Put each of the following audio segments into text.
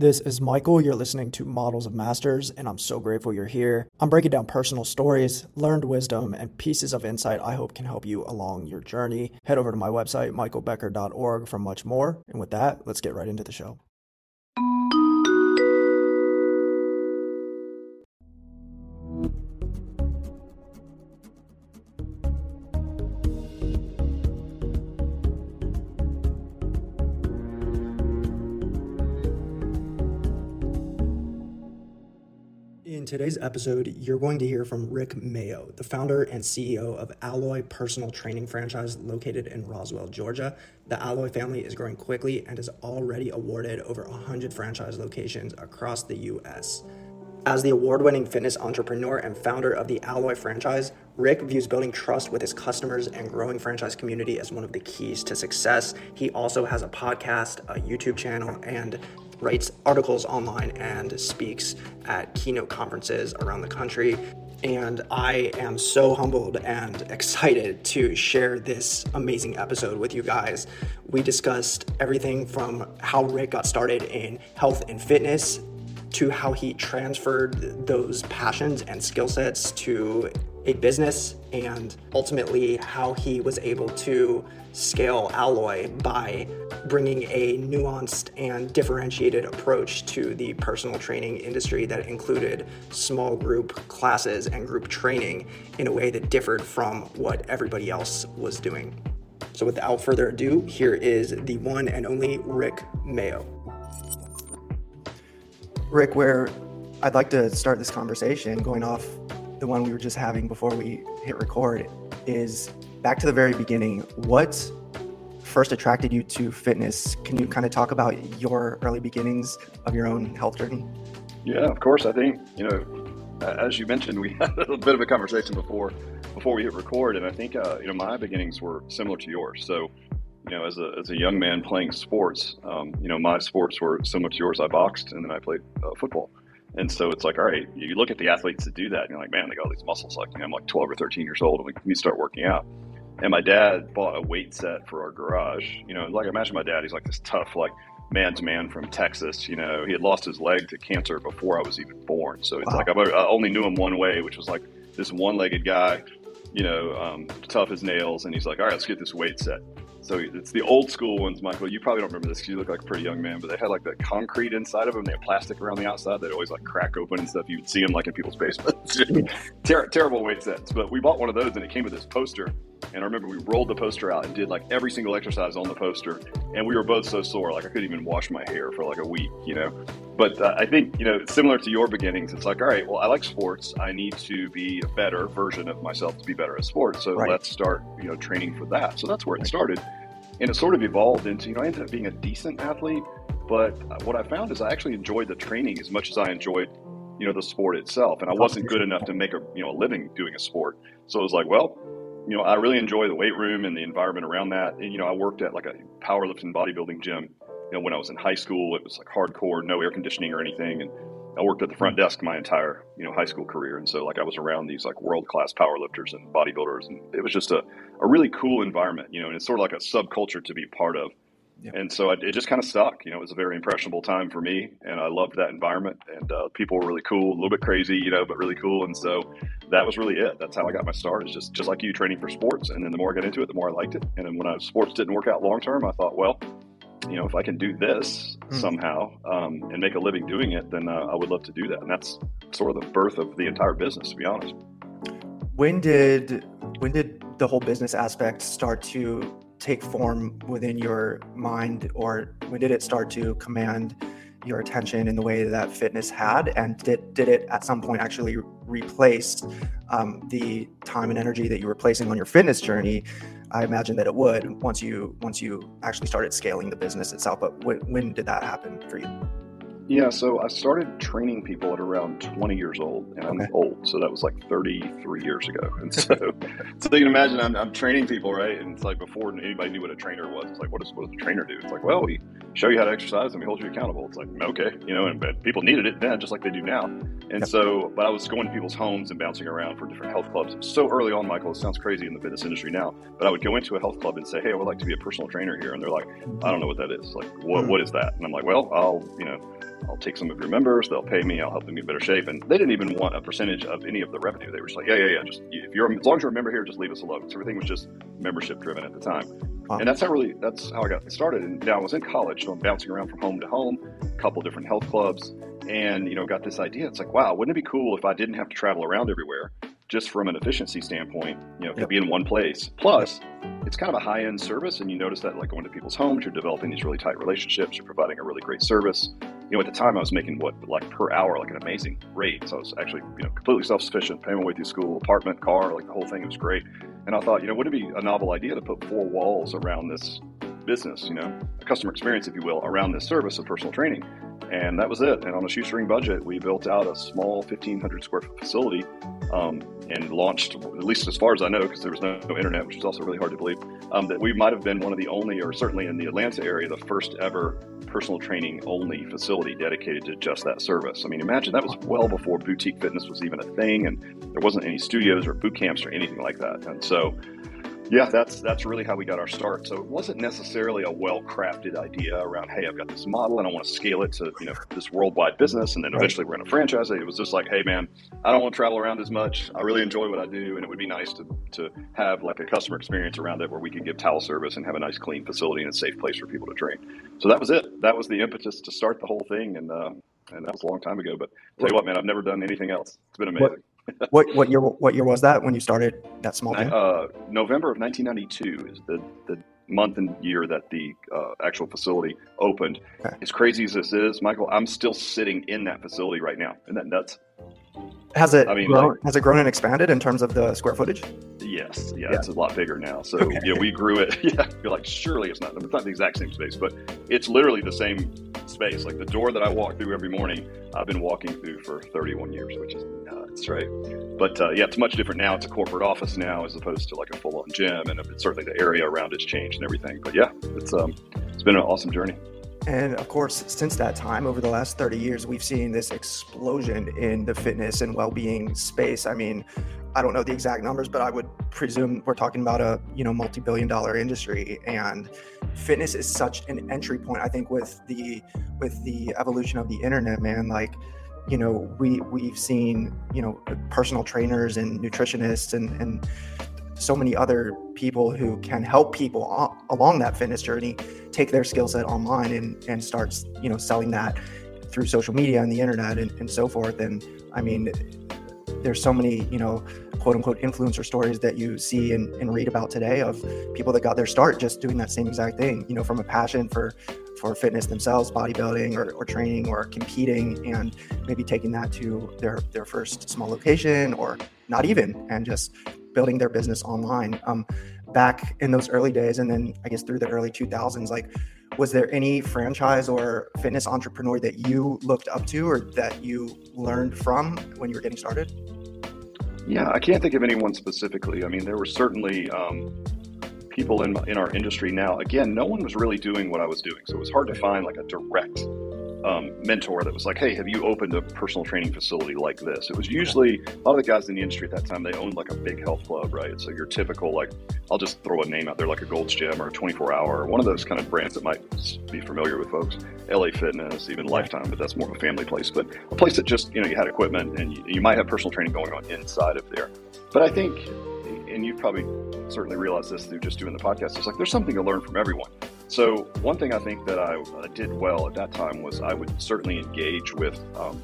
This is Michael. You're listening to Models of Masters, and I'm so grateful you're here. I'm breaking down personal stories, learned wisdom, and pieces of insight I hope can help you along your journey. Head over to my website, michaelbecker.org, for much more. And with that, let's get right into the show. Today's episode, you're going to hear from Rick Mayo, the founder and CEO of Alloy Personal Training Franchise located in Roswell, Georgia. The Alloy family is growing quickly and has already awarded over 100 franchise locations across the U.S. As the award winning fitness entrepreneur and founder of the Alloy franchise, Rick views building trust with his customers and growing franchise community as one of the keys to success. He also has a podcast, a YouTube channel, and writes articles online and speaks at keynote conferences around the country. And I am so humbled and excited to share this amazing episode with you guys. We discussed everything from how Rick got started in health and fitness to how he transferred those passions and skill sets to a business and ultimately how he was able to scale Alloy by bringing a nuanced and differentiated approach to the personal training industry that included small group classes and group training in a way that differed from what everybody else was doing. So, without further ado, here is the one and only Rick Mayo. Rick, where I'd like to start this conversation going off the one we were just having before we hit record is back to the very beginning. What first attracted you to fitness? Can you kind of talk about your early beginnings of your own health journey? Yeah, of course. I think, you know, as you mentioned, we had a little bit of a conversation before before we hit record, and I think uh, you know my beginnings were similar to yours. So, you know, as a as a young man playing sports, um, you know, my sports were similar to yours. I boxed and then I played uh, football. And so it's like, all right, you look at the athletes that do that, and you're like, man, they got all these muscles. Like, you know, I'm like 12 or 13 years old, and like we start working out. And my dad bought a weight set for our garage. You know, like I imagine my dad, he's like this tough, like man's man from Texas. You know, he had lost his leg to cancer before I was even born. So it's wow. like I only knew him one way, which was like this one-legged guy, you know, um, tough as nails. And he's like, all right, let's get this weight set. So it's the old school ones, Michael. You probably don't remember this because you look like a pretty young man, but they had like the concrete inside of them. They had plastic around the outside. They'd always like crack open and stuff. You'd see them like in people's basements. Ter- terrible weight sets. But we bought one of those and it came with this poster. And I remember we rolled the poster out and did like every single exercise on the poster. And we were both so sore, like I couldn't even wash my hair for like a week, you know. But uh, I think, you know, similar to your beginnings, it's like, all right, well, I like sports. I need to be a better version of myself to be better at sports. So right. let's start, you know, training for that. So that's where it started and it sort of evolved into you know I ended up being a decent athlete, but what I found is I actually enjoyed the training as much as I enjoyed you know the sport itself, and I wasn't good enough to make a you know a living doing a sport. So it was like, well, you know, I really enjoy the weight room and the environment around that. And, you know, I worked at like a powerlifting bodybuilding gym. You know, when I was in high school, it was like hardcore, no air conditioning or anything, and I worked at the front desk my entire you know high school career, and so like I was around these like world class powerlifters and bodybuilders, and it was just a, a really cool environment, you know, and it's sort of like a subculture to be part of. And so it, it just kind of stuck. You know, it was a very impressionable time for me, and I loved that environment. And uh, people were really cool, a little bit crazy, you know, but really cool. And so that was really it. That's how I got my start. Is just just like you, training for sports. And then the more I got into it, the more I liked it. And then when I, sports didn't work out long term, I thought, well, you know, if I can do this mm. somehow um, and make a living doing it, then uh, I would love to do that. And that's sort of the birth of the entire business, to be honest. When did when did the whole business aspect start to take form within your mind, or when did it start to command your attention in the way that fitness had? And did did it at some point actually replace um, the time and energy that you were placing on your fitness journey? I imagine that it would once you once you actually started scaling the business itself. But when, when did that happen for you? Yeah, so I started training people at around 20 years old, and I'm okay. old, so that was like 33 years ago. And so, so you can imagine I'm, I'm training people, right? And it's like before anybody knew what a trainer was. It's like, what does what does a trainer do? It's like, well, we show you how to exercise and we hold you accountable. It's like, okay, you know, and, but people needed it then just like they do now. And yep. so, but I was going to people's homes and bouncing around for different health clubs. So early on, Michael, it sounds crazy in the fitness industry now, but I would go into a health club and say, hey, I would like to be a personal trainer here. And they're like, I don't know what that is. Like, what, mm-hmm. what is that? And I'm like, well, I'll, you know, I'll take some of your members. They'll pay me. I'll help them get better shape. And they didn't even want a percentage of any of the revenue. They were just like, yeah, yeah, yeah. Just if you're as long as you're a member here, just leave us alone. So everything was just membership driven at the time. Wow. And that's how really that's how I got started. And now I was in college, so I'm bouncing around from home to home, a couple different health clubs, and you know, got this idea. It's like, wow, wouldn't it be cool if I didn't have to travel around everywhere? Just from an efficiency standpoint, you know, yep. be in one place. Plus, it's kind of a high end service, and you notice that like going to people's homes, you're developing these really tight relationships, you're providing a really great service you know, at the time I was making what like per hour, like an amazing rate. So I was actually, you know, completely self-sufficient, paying my way through school, apartment, car, like the whole thing. It was great. And I thought, you know, wouldn't it be a novel idea to put four walls around this business, you know, a customer experience, if you will, around this service of personal training. And that was it. And on a shoestring budget, we built out a small 1,500 square foot facility um, and launched, at least as far as I know, because there was no, no, internet, which is also really hard to believe, um, that we might have been one of the only, or certainly in the Atlanta area, the first ever personal training only facility dedicated to just that service. I mean, imagine that was well before boutique fitness was even a thing, and there wasn't any studios or boot camps or anything like that. And so, yeah, that's that's really how we got our start. So it wasn't necessarily a well-crafted idea around, hey, I've got this model and I want to scale it to you know this worldwide business, and then eventually we're going to franchise it. It was just like, hey, man, I don't want to travel around as much. I really enjoy what I do, and it would be nice to to have like a customer experience around it where we could give towel service and have a nice, clean facility and a safe place for people to train. So that was it. That was the impetus to start the whole thing, and uh, and that was a long time ago. But tell you what, man, I've never done anything else. It's been amazing. What, what what year what year was that when you started that small thing? Uh, November of 1992 is the the month and year that the uh, actual facility opened. Okay. As crazy as this is, Michael, I'm still sitting in that facility right now. Isn't that nuts? Has it? I mean, grown, like, has it grown and expanded in terms of the square footage? Yes, yeah, yeah. it's a lot bigger now. So okay. yeah, we grew it. Yeah, you're like, surely it's not. It's not the exact same space, but it's literally the same space. Like the door that I walk through every morning, I've been walking through for 31 years, which is nuts, right? But uh, yeah, it's much different now. It's a corporate office now, as opposed to like a full-on gym, and it's certainly the area around it's changed and everything. But yeah, it's um, it's been an awesome journey. And of course, since that time, over the last 30 years, we've seen this explosion in the fitness and well-being space. I mean, I don't know the exact numbers, but I would presume we're talking about a you know multi-billion dollar industry. And fitness is such an entry point. I think with the with the evolution of the internet, man, like you know we we've seen you know personal trainers and nutritionists and and so many other people who can help people along that fitness journey take their skill set online and, and start you know selling that through social media and the internet and, and so forth. And i mean there's so many you know quote unquote influencer stories that you see and, and read about today of people that got their start just doing that same exact thing you know from a passion for for fitness themselves bodybuilding or, or training or competing and maybe taking that to their their first small location or not even and just building their business online. Um, back in those early days, and then I guess through the early 2000s, like, was there any franchise or fitness entrepreneur that you looked up to or that you learned from when you were getting started? Yeah, I can't think of anyone specifically. I mean, there were certainly um, people in in our industry now. Again, no one was really doing what I was doing, so it was hard to find like a direct um, mentor that was like, "Hey, have you opened a personal training facility like this?" It was usually a lot of the guys in the industry at that time. They owned like a big health club, right? So your typical like, I'll just throw a name out there, like a Gold's Gym or a 24 Hour, one of those kind of brands that might be familiar with folks. LA Fitness, even Lifetime, but that's more of a family place. But a place that just you know you had equipment and you, you might have personal training going on inside of there. But I think, and you've probably certainly realized this through just doing the podcast. It's like there's something to learn from everyone. So one thing I think that I did well at that time was I would certainly engage with um,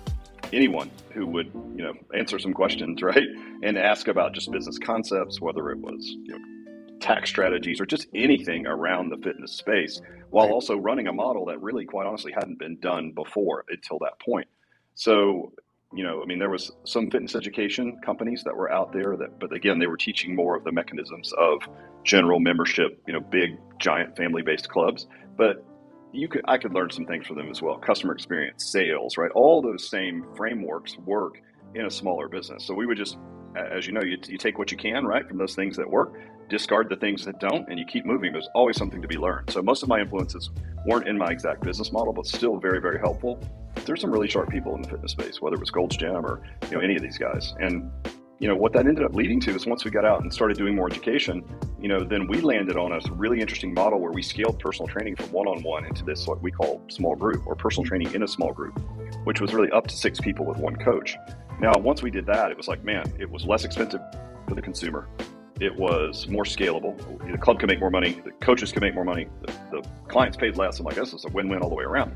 anyone who would, you know, answer some questions, right, and ask about just business concepts, whether it was you know, tax strategies or just anything around the fitness space, while also running a model that really, quite honestly, hadn't been done before until that point. So you know, I mean, there was some fitness education companies that were out there that, but again, they were teaching more of the mechanisms of general membership, you know, big, giant family-based clubs. But you could, I could learn some things from them as well. Customer experience, sales, right? All those same frameworks work in a smaller business. So we would just, as you know, you, you take what you can, right, from those things that work, discard the things that don't and you keep moving. There's always something to be learned. So most of my influences weren't in my exact business model, but still very, very helpful. There's some really sharp people in the fitness space, whether it was Gold's Gym or you know any of these guys. And you know what that ended up leading to is once we got out and started doing more education, you know, then we landed on a really interesting model where we scaled personal training from one-on-one into this what we call small group or personal training in a small group, which was really up to six people with one coach. Now, once we did that, it was like, man, it was less expensive for the consumer. It was more scalable. The club can make more money. The coaches can make more money. The, the clients paid less. I'm like, this is a win-win all the way around.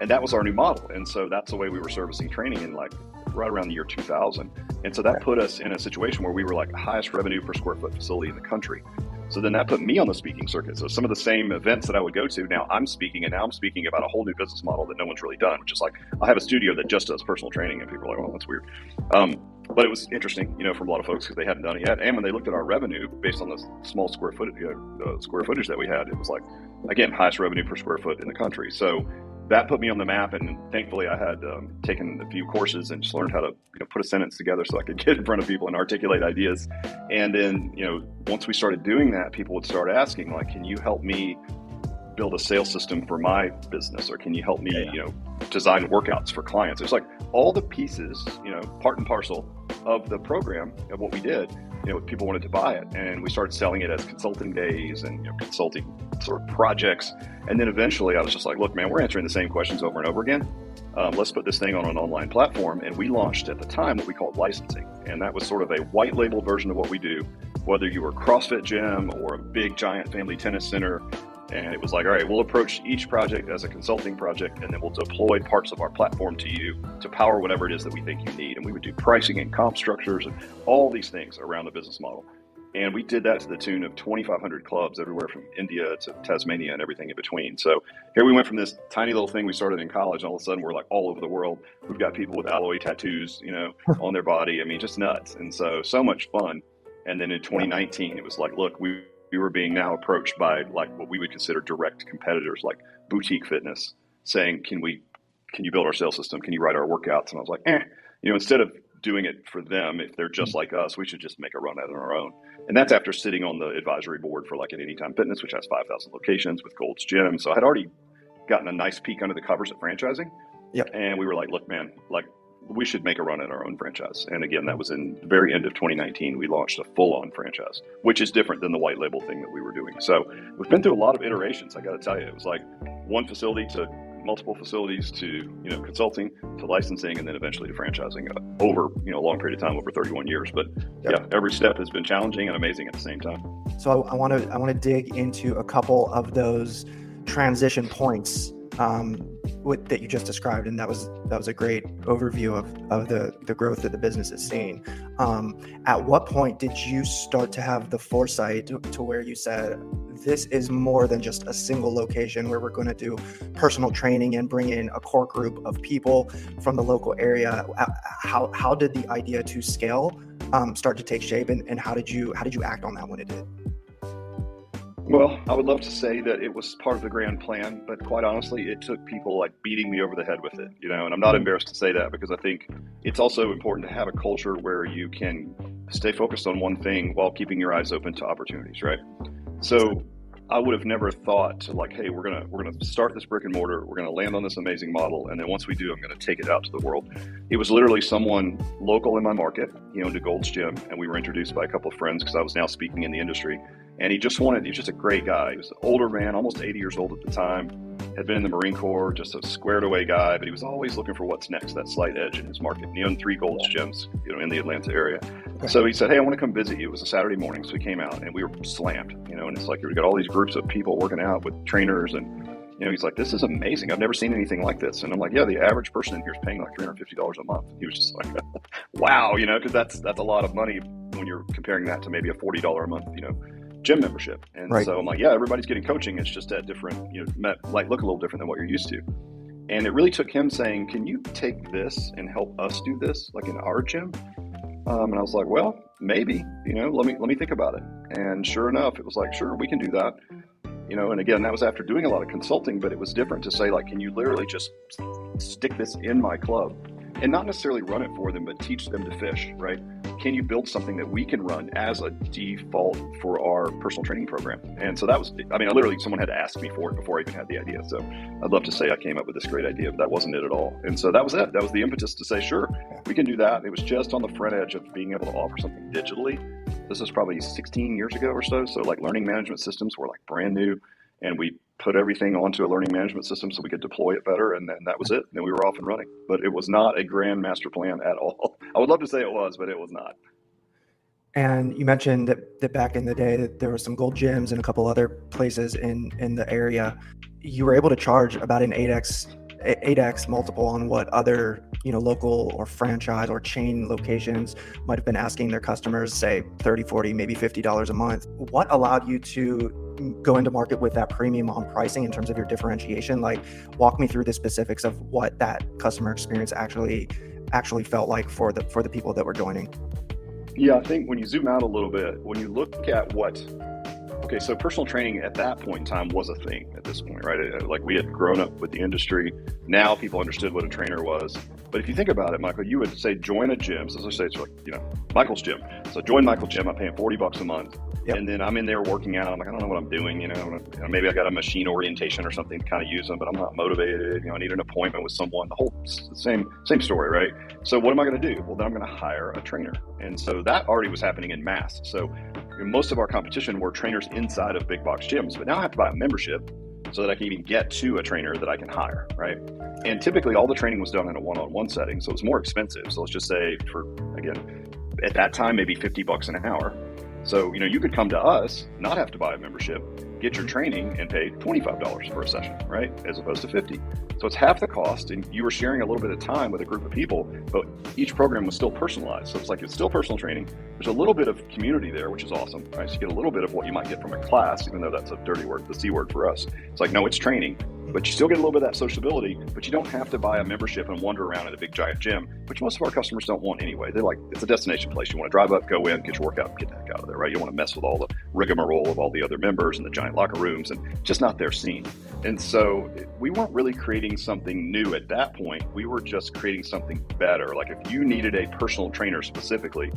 And that was our new model. And so that's the way we were servicing training in like right around the year 2000. And so that put us in a situation where we were like the highest revenue per square foot facility in the country. So then that put me on the speaking circuit. So some of the same events that I would go to, now I'm speaking, and now I'm speaking about a whole new business model that no one's really done, which is like I have a studio that just does personal training, and people are like, "Oh, that's weird." Um, but it was interesting, you know, from a lot of folks because they hadn't done it yet. And when they looked at our revenue based on the small square footage, you know, uh, square footage that we had, it was like, again, highest revenue per square foot in the country. So that put me on the map. And thankfully, I had um, taken a few courses and just learned how to you know, put a sentence together so I could get in front of people and articulate ideas. And then, you know, once we started doing that, people would start asking, like, can you help me build a sales system for my business or can you help me yeah. you know design workouts for clients it's like all the pieces you know part and parcel of the program of what we did you know people wanted to buy it. And we started selling it as consulting days and you know, consulting sort of projects. And then eventually i was just like look man we're answering the same questions over and over again. Um, let's put this thing on an online platform. And we launched at the time what we called licensing. And that was sort of a white label version of what we do whether you were crossfit gym or a big giant family tennis center and it was like, all right, we'll approach each project as a consulting project, and then we'll deploy parts of our platform to you to power whatever it is that we think you need. And we would do pricing and comp structures and all these things around the business model. And we did that to the tune of 2,500 clubs everywhere from India to Tasmania and everything in between. So here we went from this tiny little thing we started in college, and all of a sudden we're like all over the world. We've got people with alloy tattoos, you know, on their body. I mean, just nuts. And so, so much fun. And then in 2019, it was like, look, we we were being now approached by like what we would consider direct competitors like boutique fitness saying can we can you build our sales system? Can you write our workouts? And i was like eh. You know instead of doing it for them if they're just like us we should just make a run at it on our own. And that's after sitting on the advisory board for like an anytime fitness which has 5000 locations with gold's gym. So i had already gotten a nice peek under the covers at franchising. Yep. and we were like look man like we should make a run at our own franchise. And again, that was in the very end of 2019. We launched a full on franchise, which is different than the white label thing that we were doing. So we've been through a lot of iterations. I got to tell you, it was like one facility to multiple facilities to you know consulting to licensing and then eventually to franchising over you know a long period of time over 31 years but yep. yeah every step has been challenging and amazing at the same time so i want to i want to dig into a couple of those transition points um, with, that you just described, and that was that was a great overview of, of the the growth that the business is seeing. Um, at what point did you start to have the foresight to, to where you said this is more than just a single location where we're going to do personal training and bring in a core group of people from the local area? How how did the idea to scale um, start to take shape, and, and how did you how did you act on that when it did? Well, I would love to say that it was part of the grand plan, but quite honestly, it took people like beating me over the head with it, you know, and I'm not mm-hmm. embarrassed to say that because I think it's also important to have a culture where you can stay focused on one thing while keeping your eyes open to opportunities, right? So I would have never thought to like, hey, we're gonna we're gonna start this brick and mortar, we're gonna land on this amazing model, and then once we do, I'm gonna take it out to the world. It was literally someone local in my market, you know, to Gold's Gym, and we were introduced by a couple of friends because I was now speaking in the industry and he just wanted, he was just a great guy. He was an older man, almost 80 years old at the time, had been in the Marine Corps, just a squared away guy, but he was always looking for what's next, that slight edge in his market. And he owned three Gold's gyms, you know, in the Atlanta area. So he said, Hey, I want to come visit you. It was a Saturday morning. So we came out and we were slammed, you know, and it's like, we got all these groups of people working out with trainers and, you know, he's like, this is amazing. I've never seen anything like this. And I'm like, yeah, the average person in here is paying like $350 a month. He was just like, wow, you know, because that's that's a lot of money when you're comparing that to maybe a $40 a month, you know, gym membership. And right. so I'm like, yeah, everybody's getting coaching. It's just at different, you know, like look a little different than what you're used to. And it really took him saying, can you take this and help us do this, like in our gym? Um, and I was like, well, maybe, you know, let me let me think about it. And sure enough, it was like, sure, we can do that. You know, and again, that was after doing a lot of consulting, but it was different to say, like, can you literally just stick this in my club and not necessarily run it for them, but teach them to fish, right? Can you build something that we can run as a default for our personal training program? And so that was, I mean, I literally, someone had to ask me for it before I even had the idea. So I'd love to say I came up with this great idea, but that wasn't it at all. And so that was it. That was the impetus to say, sure, we can do that. It was just on the front edge of being able to offer something digitally. This is probably 16 years ago or so. So like learning management systems were like brand new and we put everything onto a learning management system so we could deploy it better and then that was it. And we were off and running. But it was not a grand master plan at all. I would love to say it was but it was not. And you mentioned that, that back in the day that there were some gold gyms and a couple other places in in the area. You were able to charge about an 8x 8x multiple on what other you know local or franchise or chain locations might have been asking their customers say 30 40 maybe 50 dollars a month. What allowed you to go into market with that premium on pricing in terms of your differentiation? Like walk me through the specifics of what that customer experience actually actually felt like for the for the people that were joining. Yeah i think when you zoom out a little bit when you look at what Okay, so personal training at that point in time was a thing at this point, right? Uh, like we had grown up with the industry. Now people understood what a trainer was. But if you think about it, Michael, you would say join a gym. So let's say it's like, you know, Michael's gym. So join Michael's gym. I'm paying 40 bucks a month. Yep. And then I'm in there working out. I'm like, I don't know what I'm doing. You know, maybe I got a machine orientation or something to kind of use them, but I'm not motivated. You know, I need an appointment with someone. The whole same same story, right? So what am I going to do? Well, then I'm going to hire a trainer. And so that already was happening in mass. So most of our competition were trainers inside of big box gyms, but now I have to buy a membership so that I can even get to a trainer that I can hire, right? And typically all the training was done in a one-on-one setting, so it's more expensive. So let's just say for again, at that time maybe 50 bucks an hour. So, you know, you could come to us, not have to buy a membership, get your training and pay $25 for a session, right? As opposed to 50. So it's half the cost and you were sharing a little bit of time with a group of people, but each program was still personalized. So it's like it's still personal training. There's a little bit of community there, which is awesome, right? So you get a little bit of what you might get from a class, even though that's a dirty word, the C word for us. It's like, no, it's training, but you still get a little bit of that sociability, but you don't have to buy a membership and wander around in a big giant gym, which most of our customers don't want anyway. They're like, it's a destination place. You want to drive up, go in, get your workout, and get the heck out of there, right? You don't want to mess with all the rigmarole of all the other members and the giant locker rooms and just not their scene. And so we weren't really creating something new at that point. We were just creating something better. Like if you needed a personal trainer specifically,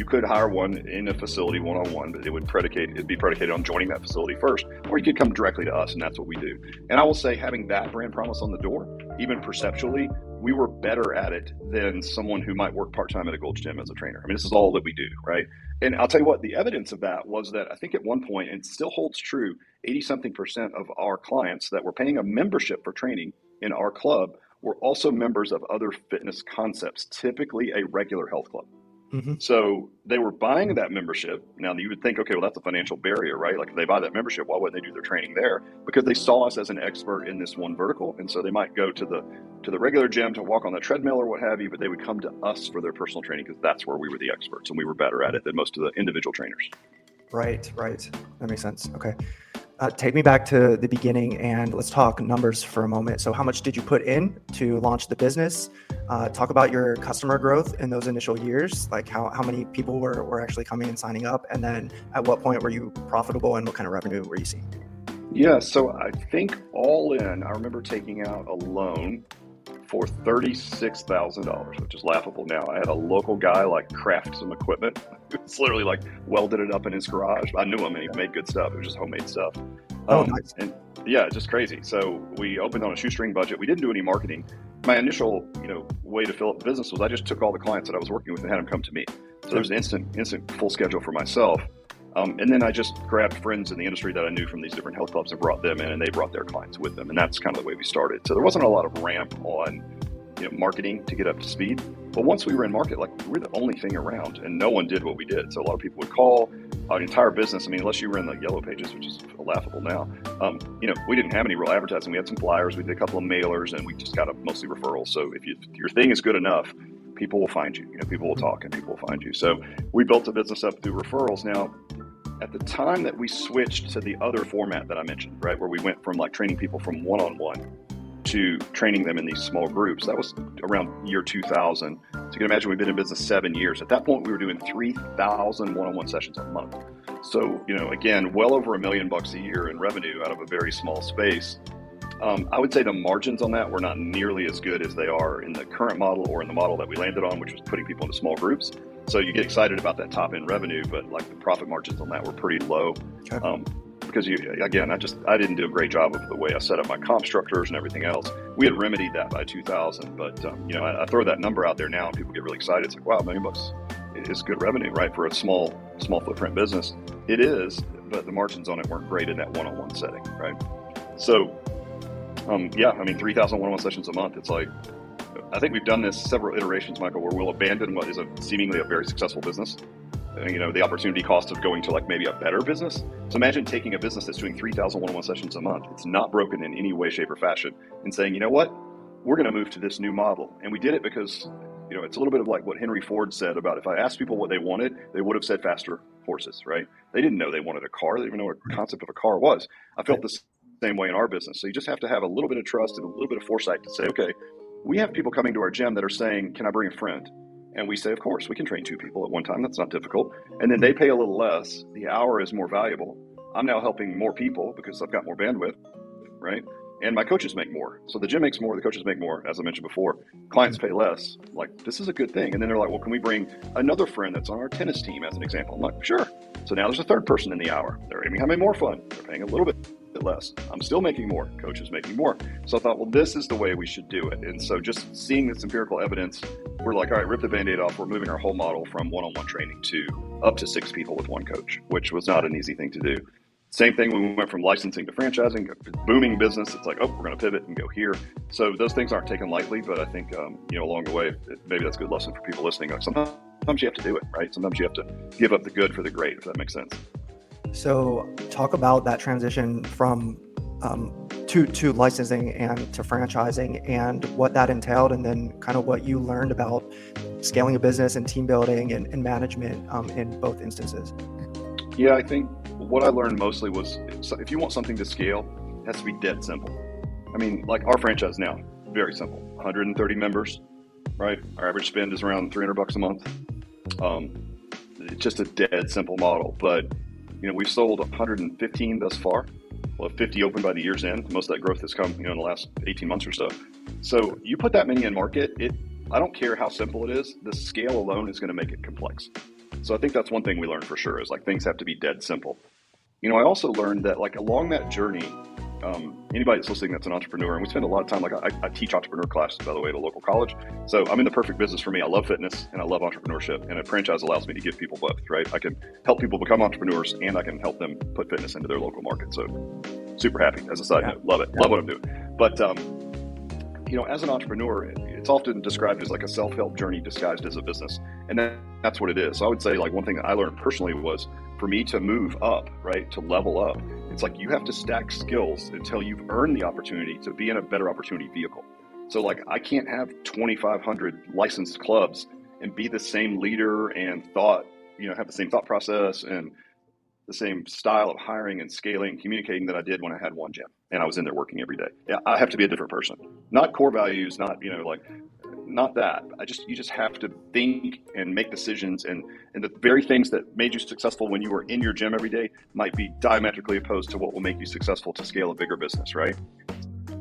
you could hire one in a facility one on one, but it would predicate it'd be predicated on joining that facility first, or you could come directly to us, and that's what we do. And I will say, having that brand promise on the door, even perceptually, we were better at it than someone who might work part time at a Gold's Gym as a trainer. I mean, this is all that we do, right? And I'll tell you what, the evidence of that was that I think at one point, and still holds true, 80 something percent of our clients that were paying a membership for training in our club were also members of other fitness concepts, typically a regular health club. Mm-hmm. So they were buying that membership. Now you would think, okay, well that's a financial barrier, right? Like if they buy that membership, why wouldn't they do their training there? Because they saw us as an expert in this one vertical, and so they might go to the to the regular gym to walk on the treadmill or what have you, but they would come to us for their personal training because that's where we were the experts and we were better at it than most of the individual trainers. Right, right. That makes sense. Okay. Uh, take me back to the beginning and let's talk numbers for a moment. So, how much did you put in to launch the business? Uh, talk about your customer growth in those initial years, like how, how many people were, were actually coming and signing up. And then at what point were you profitable and what kind of revenue were you seeing? Yeah, so I think all in, I remember taking out a loan for $36,000, which is laughable now. I had a local guy like craft some equipment. It's literally like welded it up in his garage. I knew him and he made good stuff. It was just homemade stuff. Oh, um, nice. And yeah, just crazy. So we opened on a shoestring budget. We didn't do any marketing. My initial, you know, way to fill up the business was I just took all the clients that I was working with and had them come to me. So there was an instant, instant full schedule for myself. Um, and then I just grabbed friends in the industry that I knew from these different health clubs and brought them in, and they brought their clients with them. And that's kind of the way we started. So there wasn't a lot of ramp on you know, marketing to get up to speed. But once we were in market, like we were the only thing around, and no one did what we did. So a lot of people would call our entire business. I mean, unless you were in the yellow pages, which is laughable now, um, you know, we didn't have any real advertising. We had some flyers, we did a couple of mailers, and we just got a, mostly referrals. So if, you, if your thing is good enough, people will find you. You know, people will talk and people will find you. So we built a business up through referrals. Now, at the time that we switched to the other format that I mentioned, right, where we went from like training people from one on one to training them in these small groups, that was around year 2000. So you can imagine we've been in business seven years. At that point, we were doing 3,000 one on one sessions a month. So, you know, again, well over a million bucks a year in revenue out of a very small space. Um, I would say the margins on that were not nearly as good as they are in the current model or in the model that we landed on, which was putting people into small groups. So you get excited about that top end revenue, but like the profit margins on that were pretty low. Okay. Um, because you again, I just I didn't do a great job of the way I set up my comp structures and everything else. We had remedied that by 2000, but um, you know I, I, throw that number out there now, and people get really excited. It's like, wow, million bucks is good revenue, right, for a small small footprint business. It is, but the margins on it weren't great in that one-on-one setting, right? So, um, yeah, I mean, 3,000 one-on-one sessions a month. It's like I think we've done this several iterations, Michael, where we'll abandon what is a seemingly a very successful business. You know, the opportunity cost of going to like maybe a better business. So imagine taking a business that's doing 3,000 one-on-one sessions a month. It's not broken in any way, shape, or fashion, and saying, you know what, we're going to move to this new model. And we did it because, you know, it's a little bit of like what Henry Ford said about if I asked people what they wanted, they would have said faster horses, right? They didn't know they wanted a car. They didn't even know what the concept of a car was. I felt the same way in our business. So you just have to have a little bit of trust and a little bit of foresight to say, okay, we have people coming to our gym that are saying, Can I bring a friend? And we say, Of course, we can train two people at one time. That's not difficult. And then they pay a little less. The hour is more valuable. I'm now helping more people because I've got more bandwidth, right? And my coaches make more. So the gym makes more, the coaches make more, as I mentioned before. Clients pay less. Like, this is a good thing. And then they're like, well, can we bring another friend that's on our tennis team as an example? I'm like, sure. So now there's a third person in the hour. They're having more fun. They're paying a little bit less. I'm still making more. Coach is making more. So I thought, well, this is the way we should do it. And so just seeing this empirical evidence, we're like, all right, rip the band aid off. We're moving our whole model from one on one training to up to six people with one coach, which was not an easy thing to do. Same thing when we went from licensing to franchising, booming business. It's like, oh, we're going to pivot and go here. So those things aren't taken lightly, but I think um, you know along the way, maybe that's a good lesson for people listening. Like sometimes you have to do it, right? Sometimes you have to give up the good for the great, if that makes sense. So talk about that transition from um, to to licensing and to franchising and what that entailed, and then kind of what you learned about scaling a business and team building and, and management um, in both instances. Yeah, I think what I learned mostly was if you want something to scale, it has to be dead simple. I mean, like our franchise now, very simple 130 members, right? Our average spend is around 300 bucks a month. Um, it's just a dead simple model. But, you know, we've sold 115 thus far. We'll have 50 open by the year's end. Most of that growth has come, you know, in the last 18 months or so. So you put that many in market, it I don't care how simple it is, the scale alone is going to make it complex. So I think that's one thing we learned for sure is like things have to be dead simple. You know, I also learned that like along that journey, um, anybody that's listening that's an entrepreneur, and we spend a lot of time, like I, I, teach entrepreneur classes, by the way, at a local college. So I'm in the perfect business for me. I love fitness and I love entrepreneurship, and a franchise allows me to give people both, right? I can help people become entrepreneurs and I can help them put fitness into their local market. So super happy as a side yeah. note. Love it. Yeah. Love what I'm doing. But, um, you know, as an entrepreneur, it's often described as like a self-help journey disguised as a business. And that, that's what it is. So I would say like one thing that I learned personally was for me to move up, right, to level up, it's like you have to stack skills until you've earned the opportunity to be in a better opportunity vehicle. So, like, I can't have 2,500 licensed clubs and be the same leader and thought, you know, have the same thought process and the same style of hiring and scaling, and communicating that I did when I had one gym and I was in there working every day. I have to be a different person. Not core values, not, you know, like not that. I just you just have to think and make decisions, and and the very things that made you successful when you were in your gym every day might be diametrically opposed to what will make you successful to scale a bigger business, right?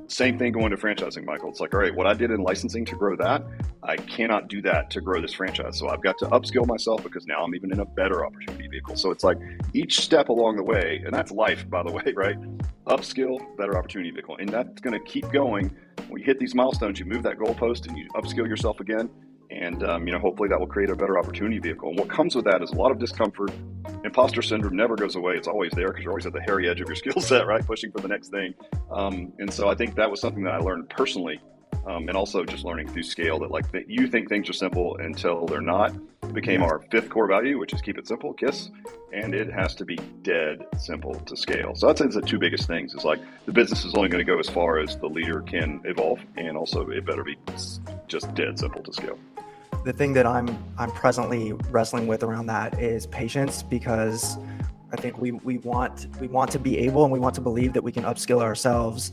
Same thing going to franchising, Michael. It's like, all right, what I did in licensing to grow that, I cannot do that to grow this franchise. So I've got to upskill myself because now I'm even in a better opportunity vehicle. So it's like each step along the way, and that's life, by the way, right? Upskill, better opportunity vehicle. And that's going to keep going. When you hit these milestones, you move that goalpost and you upskill yourself again and um, you know hopefully that will create a better opportunity vehicle. And what comes with that is a lot of discomfort. Imposter syndrome never goes away; it's always there because you're always at the hairy edge of your skill set, right? Pushing for the next thing. Um, and so I think that was something that I learned personally, um, and also just learning through scale that like that you think things are simple until they're not. Became our fifth core value, which is keep it simple, KISS, and it has to be dead simple to scale. So I'd say the two biggest things is like the business is only going to go as far as the leader can evolve, and also it better be just dead simple to scale the thing that I'm I'm presently wrestling with around that is patience because I think we, we want we want to be able and we want to believe that we can upskill ourselves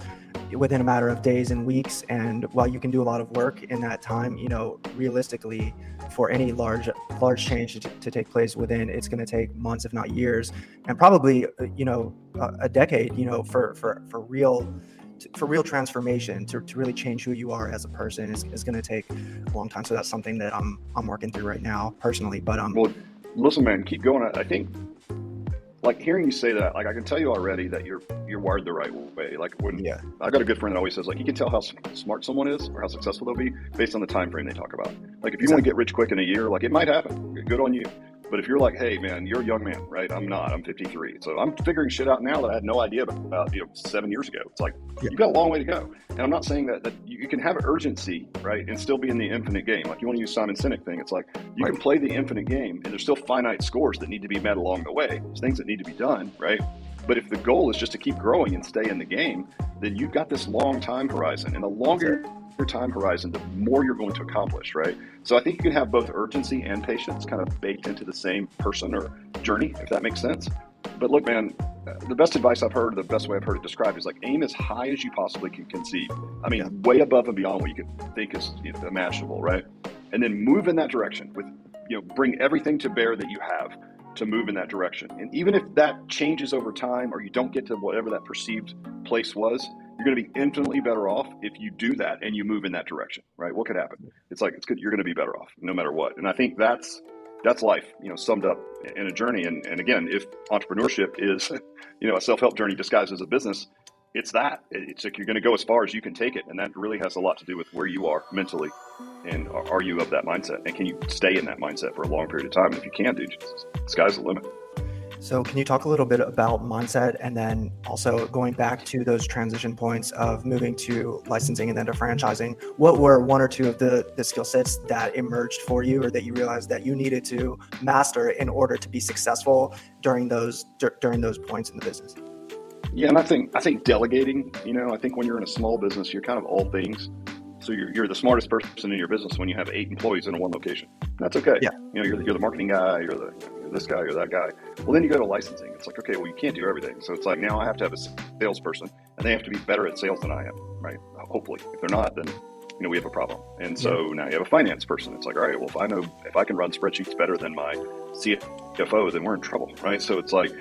within a matter of days and weeks. And while you can do a lot of work in that time, you know, realistically, for any large large change to, to take place within, it's going to take months, if not years, and probably you know a, a decade. You know, for for for real for real transformation to, to really change who you are as a person is, is going to take a long time. So that's something that I'm I'm working through right now personally. But um, well, listen, man, keep going. I think like hearing you say that, like I can tell you already that you're you're wired the right way. Like when yeah. I got a good friend that always says like you can tell how smart someone is or how successful they'll be based on the time frame they talk about. Like if you exactly. want to get rich quick in a year, like it might happen. Good on you. But if you're like, hey man, you're a young man, right? I'm not. I'm 53, so I'm figuring shit out now that I had no idea about, you know, seven years ago. It's like yeah. you've got a long way to go. And I'm not saying that that you can have urgency, right, and still be in the infinite game. Like you want to use Simon Sinek thing. It's like you right. can play the infinite game, and there's still finite scores that need to be met along the way. There's things that need to be done, right? But if the goal is just to keep growing and stay in the game, then you've got this long time horizon, and the longer your time horizon, the more you're going to accomplish, right? So I think you can have both urgency and patience kind of baked into the same person or journey, if that makes sense. But look, man, the best advice I've heard, the best way I've heard it described is like aim as high as you possibly can conceive. I mean, yeah. way above and beyond what you could think is imaginable, right? And then move in that direction with, you know, bring everything to bear that you have to move in that direction. And even if that changes over time or you don't get to whatever that perceived place was, you're going to be infinitely better off if you do that and you move in that direction, right? What could happen? It's like it's good. You're going to be better off no matter what. And I think that's that's life, you know, summed up in a journey. And, and again, if entrepreneurship is, you know, a self help journey disguised as a business, it's that. It's like you're going to go as far as you can take it, and that really has a lot to do with where you are mentally, and are you of that mindset, and can you stay in that mindset for a long period of time? And if you can, dude, sky's the limit. So, can you talk a little bit about mindset and then also going back to those transition points of moving to licensing and then to franchising? What were one or two of the, the skill sets that emerged for you or that you realized that you needed to master in order to be successful during those d- during those points in the business? Yeah, and I think I think delegating, you know, I think when you're in a small business, you're kind of all things. So you're, you're the smartest person in your business when you have eight employees in one location. That's okay. Yeah. You know, you're, you're the marketing guy, you're the you're this guy, or that guy. Well, then you go to licensing. It's like, okay, well, you can't do everything. So it's like now I have to have a salesperson, and they have to be better at sales than I am, right? Hopefully, if they're not, then you know we have a problem. And so yeah. now you have a finance person. It's like, all right, well, if I know if I can run spreadsheets better than my CFO, then we're in trouble, right? So it's like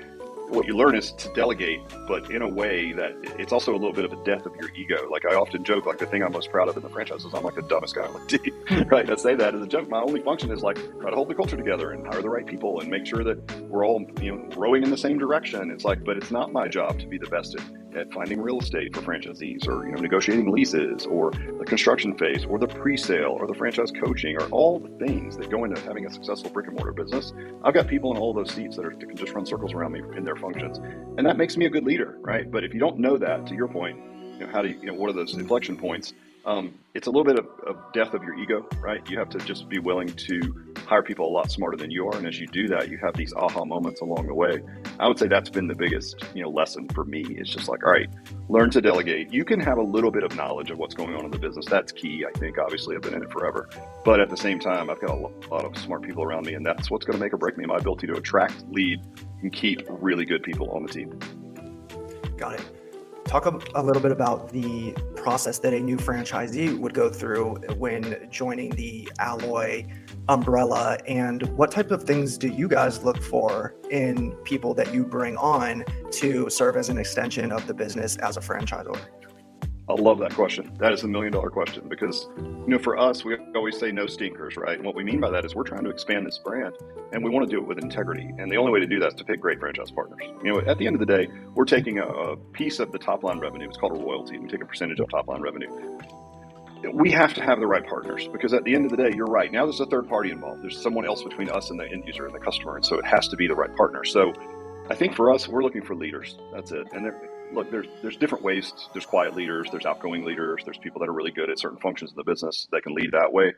what you learn is to delegate, but in a way that it's also a little bit of a death of your ego. Like I often joke, like the thing I'm most proud of in the franchise is I'm like the dumbest guy on the team, right? I say that as a joke. My only function is like try to hold the culture together and hire the right people and make sure that we're all you know rowing in the same direction. It's like, but it's not my job to be the best at at finding real estate for franchisees or you know negotiating leases or the construction phase or the pre-sale or the franchise coaching or all the things that go into having a successful brick and mortar business. I've got people in all those seats that, are, can just run circles around me in their functions. And that makes me a good leader right? But if you don't know that to your point you know how do you, you know what are those inflection points um, it's a little bit of, of, death of your ego, right? You have to just be willing to hire people a lot smarter than you are, and as you do that, you have these aha moments along the way. I would say that's been the biggest, you know, lesson for me. It's just like, all right, learn to delegate. You can have a little bit of knowledge of what's going on in the business. That's key, I think. Obviously, I've been in it forever, but at the same time, I've got a lot of smart people around me, and that's what's going to make or break me. My ability to attract, lead, and keep really good people on the team. Got it talk a, a, little bit about the process that a new franchisee would go through when joining the Alloy umbrella and what type of things do you guys look for in people that you bring on to serve as an extension of the business as a franchisor? I love that question. That is a million dollar question because, you know, for us, we always say no stinkers, right? And what we mean by that is we're trying to expand this brand and we want to do it with integrity. And the only way to do that is to pick great franchise partners. You know, at the end of the day, we're taking a, a piece of the top line revenue. It's called a royalty. We take a percentage of top line revenue. We have to have the right partners because at the end of the day, you're right. Now there's a third party involved. There's someone else between us and the end user and the customer. And so it has to be the right partner. So I think for us, we're looking for leaders. That's it. And look, there's there's different ways. There's quiet leaders, there's outgoing leaders, there's people that are really good at certain functions in the business that can lead that way.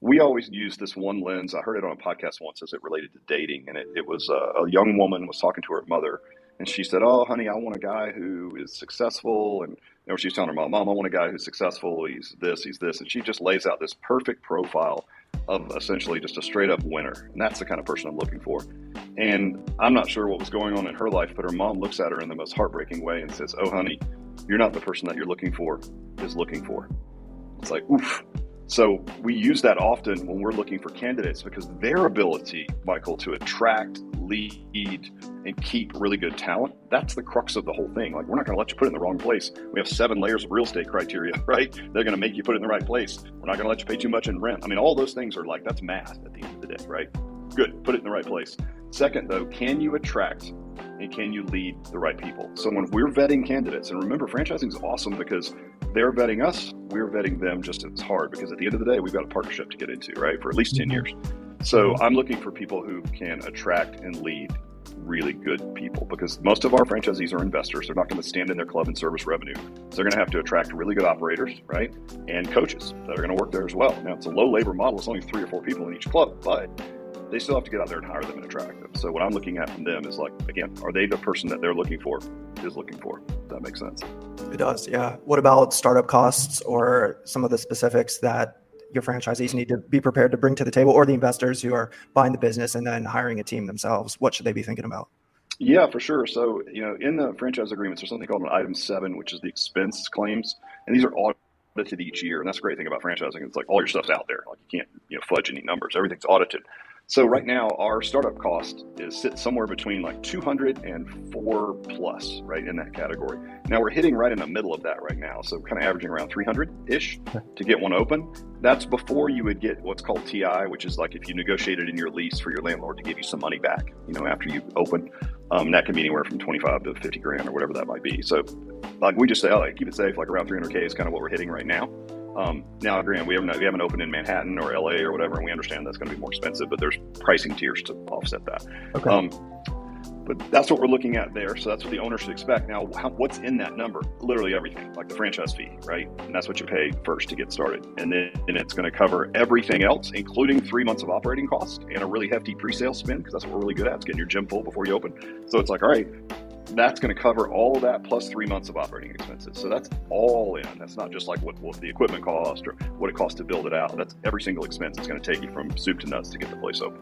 We always use this one lens. I heard it on a podcast once as it related to dating, and it, it was a, a young woman was talking to her mother, and she said, "Oh, honey, I want a guy who is successful." And you know, she's telling her mom, "Mom, I want a guy who's successful. He's this, he's this," and she just lays out this perfect profile of essentially just a straight up winner. And that's the kind of person I'm looking for. And I'm not sure what was going on in her life, but her mom looks at her in the most heartbreaking way and says, Oh, honey, you're not the person that you're looking for is looking for. It's like, oof. So we use that often when we're looking for candidates because their ability, Michael, to attract, lead, and keep really good talent, that's the crux of the whole thing. Like, we're not going to let you put it in the wrong place. We have seven layers of real estate criteria, right? They're going to make you put it in the right place. We're not going to let you pay too much in rent. I mean, all those things are like, that's math at the end of the day, right? Good, put it in the right place. Second, though, can you attract and can you lead the right people? So when we're vetting candidates, and remember, franchising is awesome because they're vetting us, we're vetting them just as hard because at the end of the day, we've got a partnership to get into, right, for at least 10 mm-hmm. years. So I'm looking for people who can attract and lead really good people because most of our franchisees are investors. They're not going to stand in their club and service revenue. So they're going to have to attract really good operators, right? And coaches that are going to work there as well. Now, it's a low labor model. It's only three or four people in each club, but they still have to get out there and hire them and attract them. So what I'm looking at from them is like, again, are they the person that they're looking for, is looking for? Does that makes sense. It does, yeah. What about startup costs or some of the specifics that your franchisees need to be prepared to bring to the table or the investors who are buying the business and then hiring a team themselves? What should they be thinking about? Yeah, for sure. So, you know, in the franchise agreements, there's something called an item seven, which is the expense claims. And these are audited each year. And that's the great thing about franchising. It's like all your stuff's out there. Like you can't, you know, fudge any numbers. Everything's audited. So right now, our startup cost is sits somewhere between like 200 and four plus, right in that category. Now we're hitting right in the middle of that right now, so kind of averaging around 300 ish to get one open. That's before you would get what's called TI, which is like if you negotiated in your lease for your landlord to give you some money back, you know, after you open. Um, that can be anywhere from 25 to 50 grand or whatever that might be. So, like we just say, oh, like, keep it safe, like around 300k is kind of what we're hitting right now. Um, now, granted, we haven't we haven't opened in Manhattan or LA or whatever, and we understand that's going to be more expensive, but there's pricing tiers to offset that. Okay. Um, but that's what we're looking at there. So that's what the owner should expect. Now, how, what's in that number? Literally everything, like the franchise fee, right? And that's what you pay first to get started. And then and it's going to cover everything else, including three months of operating costs and a really hefty pre-sale spend, because that's what we're really good at. It's getting your gym full before you open. So it's like, all right, that's going to cover all of that plus three months of operating expenses. So that's all in. That's not just like what, what the equipment cost or what it costs to build it out. That's every single expense it's going to take you from soup to nuts to get the place open.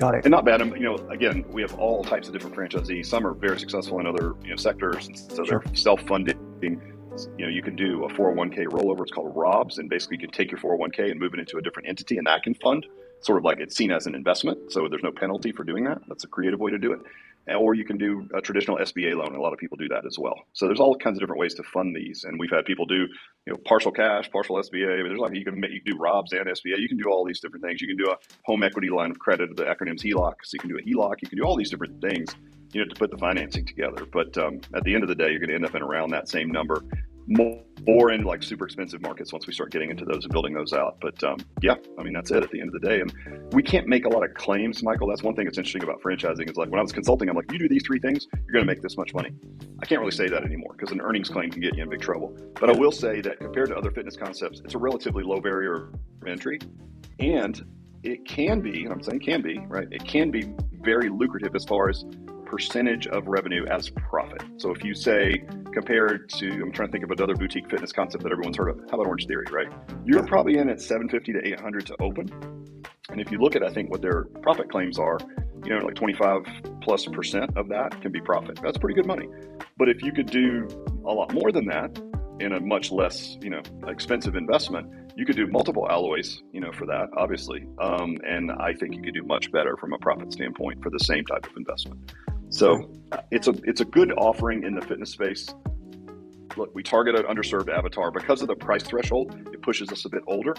Got it. And not bad. You know, again, we have all types of different franchisees. Some are very successful in other you know sectors, so sure. they're self-funding. You know, you can do a 401k rollover. It's called ROBS, and basically you can take your 401k and move it into a different entity, and that can fund. Sort of like it's seen as an investment, so there's no penalty for doing that. That's a creative way to do it or you can do a traditional SBA loan. A lot of people do that as well. So there's all kinds of different ways to fund these, and we've had people do you know partial cash, partial SBA. There's like you can make, you can do ROBS and SBA. You can do all these different things. You can do a home equity line of credit. The acronym's HELOC. So you can do a HELOC. You can do all these different things. You know to put the financing together. But um, at the end of the day, you're going to end up in around that same number more in like super expensive markets once we start getting into those and building those out. But um, yeah, I mean that's it at the end of the day. And we can't make a lot of claims, Michael. That's one thing that's interesting about franchising is like when I was consulting, I'm like, you do these three things, you're going to make this much money. I can't really say that anymore because an earnings claim can get you in big trouble. But I will say that compared to other fitness concepts, it's a relatively low barrier of entry, and it can be, and I'm saying can be, right? It can be very lucrative as far as percentage of revenue as profit. So if you say compared to, I'm trying to think of another boutique fitness concept that everyone's heard of. How about Orange Theory, right? You're probably in at 750 to 800 to open. And if you look at, I think what their profit claims are, you know, like 25 plus percent of that can be profit. That's pretty good money. But if you could do a lot more than that in a much less, you know, expensive investment, you could do multiple alloys, you know, for that, obviously. Um, and I think you could do much better from a profit standpoint for the same type of investment. So it's a it's a good offering in the fitness space. Look, we target an underserved avatar because of the price threshold. It pushes us a bit older,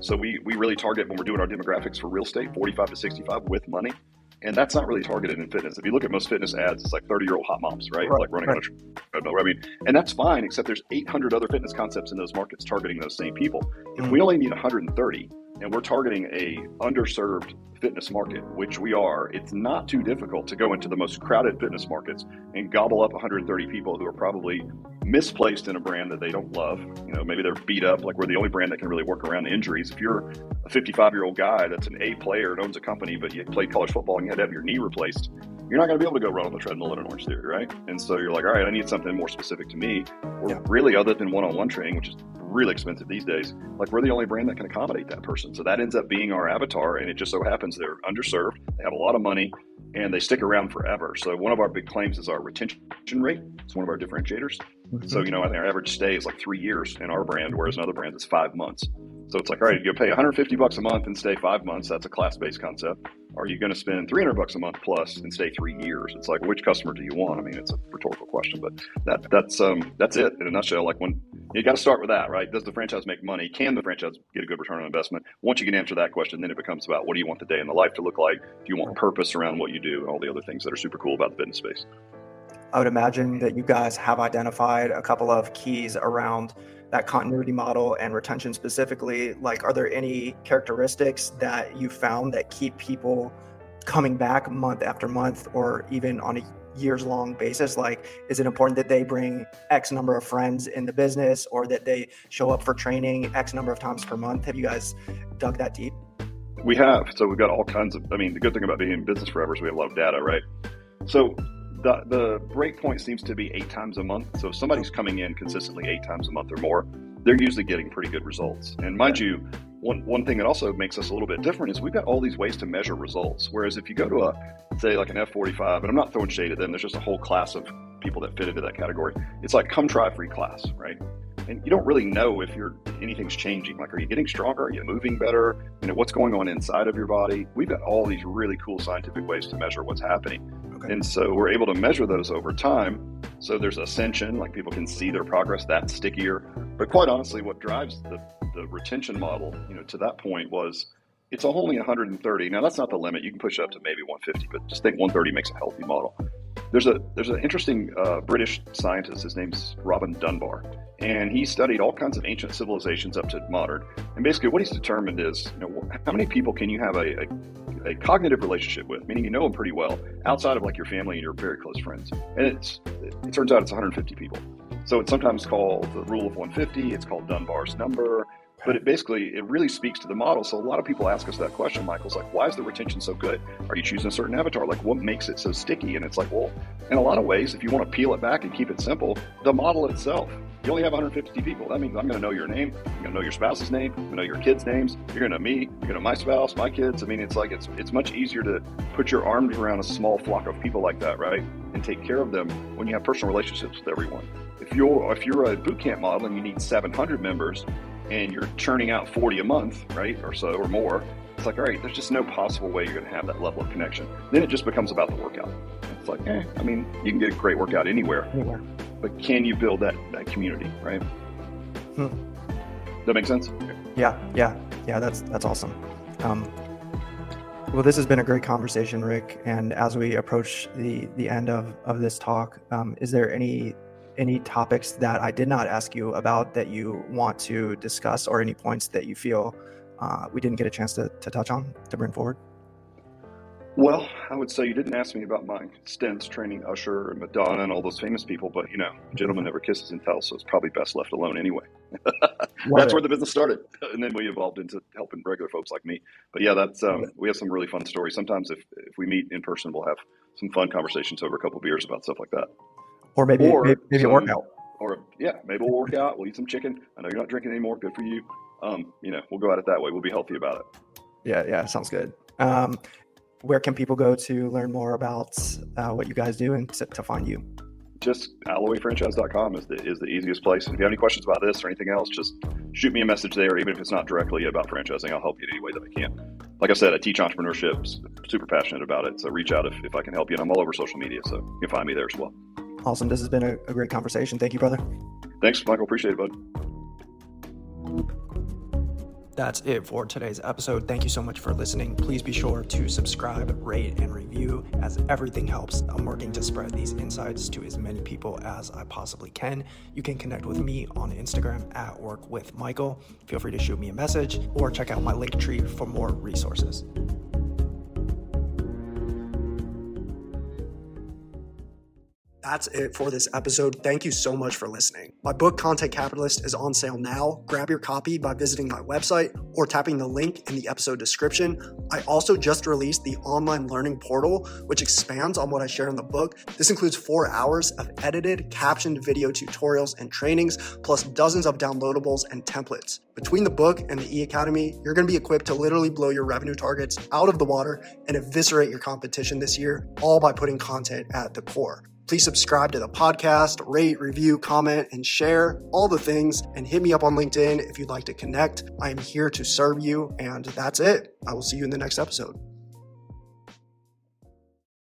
so we we really target when we're doing our demographics for real estate, 45 to 65 with money, and that's not really targeted in fitness. If you look at most fitness ads, it's like 30 year old hot moms, right? right like running right. on a treadmill. I mean, and that's fine, except there's 800 other fitness concepts in those markets targeting those same people. If we mm. only need 130, and we're targeting a underserved fitness market, which we are, it's not too difficult to go into the most crowded fitness markets and gobble up 130 people who are probably misplaced in a brand that they don't love. You know, maybe they're beat up, like we're the only brand that can really work around injuries. If you're a 55 year old guy that's an A player and owns a company, but you played college football and you had to have your knee replaced, you're not going to be able to go run on the treadmill at an Orange Theory, right? And so you're like, all right, I need something more specific to me, or yeah. really other than one on one training, which is really expensive these days. Like we're the only brand that can accommodate that person. So that ends up being our avatar. And it just so happens they're underserved, they have a lot of money, and they stick around forever. So one of our big claims is our retention rate. It's one of our differentiators. Mm-hmm. So, you know, I think our average stay is like three years in our brand, whereas another brand is five months. So it's like, all right, you pay 150 bucks a month and stay five months. That's a class-based concept. Are you going to spend 300 bucks a month plus and stay three years? It's like, which customer do you want? I mean, it's a rhetorical question, but that that's um that's it in a nutshell. Like when you got to start with that, right? Does the franchise make money? Can the franchise get a good return on investment? Once you can answer that question, then it becomes about what do you want the day in the life to look like? Do you want purpose around what you do and all the other things that are super cool about the business space? I would imagine that you guys have identified a couple of keys around that continuity model and retention specifically. Like, are there any characteristics that you found that keep people coming back month after month or even on a years long basis? Like, is it important that they bring X number of friends in the business or that they show up for training X number of times per month? Have you guys dug that deep? We have. So we've got all kinds of, I mean, the good thing about being in business forever is we have a lot of data, right? So the the break point seems to be eight times a month. So if somebody's coming in consistently eight times a month or more, they're usually getting pretty good results. And mind you, one one thing that also makes us a little bit different is we've got all these ways to measure results. Whereas if you go to a say like an F45, and I'm not throwing shade at them, there's just a whole class of people that fit into that category. It's like come try free class, right? and you don't really know if you're anything's changing. Like, are you getting stronger? Are you moving better? You know, what's going on inside of your body? We've got all these really cool scientific ways to measure what's happening. Okay. And so we're able to measure those over time. So there's ascension, like people can see their progress, that's stickier. But quite honestly, what drives the, the retention model, you know, to that point was it's only 130. Now that's not the limit. You can push it up to maybe 150, but just think 130 makes a healthy model. There's a there's an interesting uh, British scientist. His name's Robin Dunbar, and he studied all kinds of ancient civilizations up to modern. And basically, what he's determined is, you know, how many people can you have a, a, a cognitive relationship with, meaning you know them pretty well, outside of like your family and your very close friends. And it's it turns out it's 150 people. So it's sometimes called the rule of 150. It's called Dunbar's number. But it basically, it really speaks to the model. So a lot of people ask us that question, Michael's like, why is the retention so good? Are you choosing a certain avatar? Like, what makes it so sticky? And it's like, well, in a lot of ways, if you want to peel it back and keep it simple, the model itself. You only have 150 people. That means I'm going to know your name. I'm going to know your spouse's name. I'm going to know your kids' names. You're going to me. You're going to my spouse, my kids. I mean, it's like it's it's much easier to put your arms around a small flock of people like that, right? And take care of them when you have personal relationships with everyone. If you're if you're a boot camp model and you need 700 members, and you're churning out 40 a month, right, or so, or more, it's like, all right, there's just no possible way you're going to have that level of connection. Then it just becomes about the workout. It's like, eh, I mean, you can get a great workout anywhere, anywhere. But can you build that, that community, right? Hmm. That makes sense? Yeah, yeah, yeah. That's that's awesome. Um, well, this has been a great conversation, Rick. And as we approach the the end of of this talk, um, is there any any topics that I did not ask you about that you want to discuss, or any points that you feel uh, we didn't get a chance to, to touch on to bring forward? Well, I would say you didn't ask me about my stints training Usher and Madonna and all those famous people, but you know, gentleman never kisses and tells, so it's probably best left alone anyway. that's where the business started, and then we evolved into helping regular folks like me. But yeah, that's um, we have some really fun stories. Sometimes if if we meet in person, we'll have some fun conversations over a couple beers about stuff like that or maybe or maybe, maybe some, a workout. Or yeah, maybe we'll work out. We'll eat some chicken. I know you're not drinking anymore. Good for you. Um, you know, we'll go at it that way. We'll be healthy about it. Yeah, yeah, sounds good. Um, where can people go to learn more about uh, what you guys do and to, to find you? Just alloyfranchise.com is the is the easiest place. And if you have any questions about this or anything else, just shoot me a message there. Even if it's not directly about franchising, I'll help you in any way that I can. Like I said, I teach entrepreneurship. Super passionate about it. So reach out if, if I can help you. And I'm all over social media, so you can find me there as well. Awesome. This has been a, a great conversation. Thank you, brother. Thanks, Michael. Appreciate it, bud. That's it for today's episode. Thank you so much for listening. Please be sure to subscribe, rate, and review as everything helps. I'm working to spread these insights to as many people as I possibly can. You can connect with me on Instagram at work with Michael. Feel free to shoot me a message or check out my link tree for more resources. That's it for this episode. Thank you so much for listening. My book, Content Capitalist, is on sale now. Grab your copy by visiting my website or tapping the link in the episode description. I also just released the online learning portal, which expands on what I share in the book. This includes four hours of edited, captioned video tutorials and trainings, plus dozens of downloadables and templates. Between the book and the e Academy, you're going to be equipped to literally blow your revenue targets out of the water and eviscerate your competition this year, all by putting content at the core. Please subscribe to the podcast, rate, review, comment, and share all the things. And hit me up on LinkedIn if you'd like to connect. I am here to serve you. And that's it. I will see you in the next episode.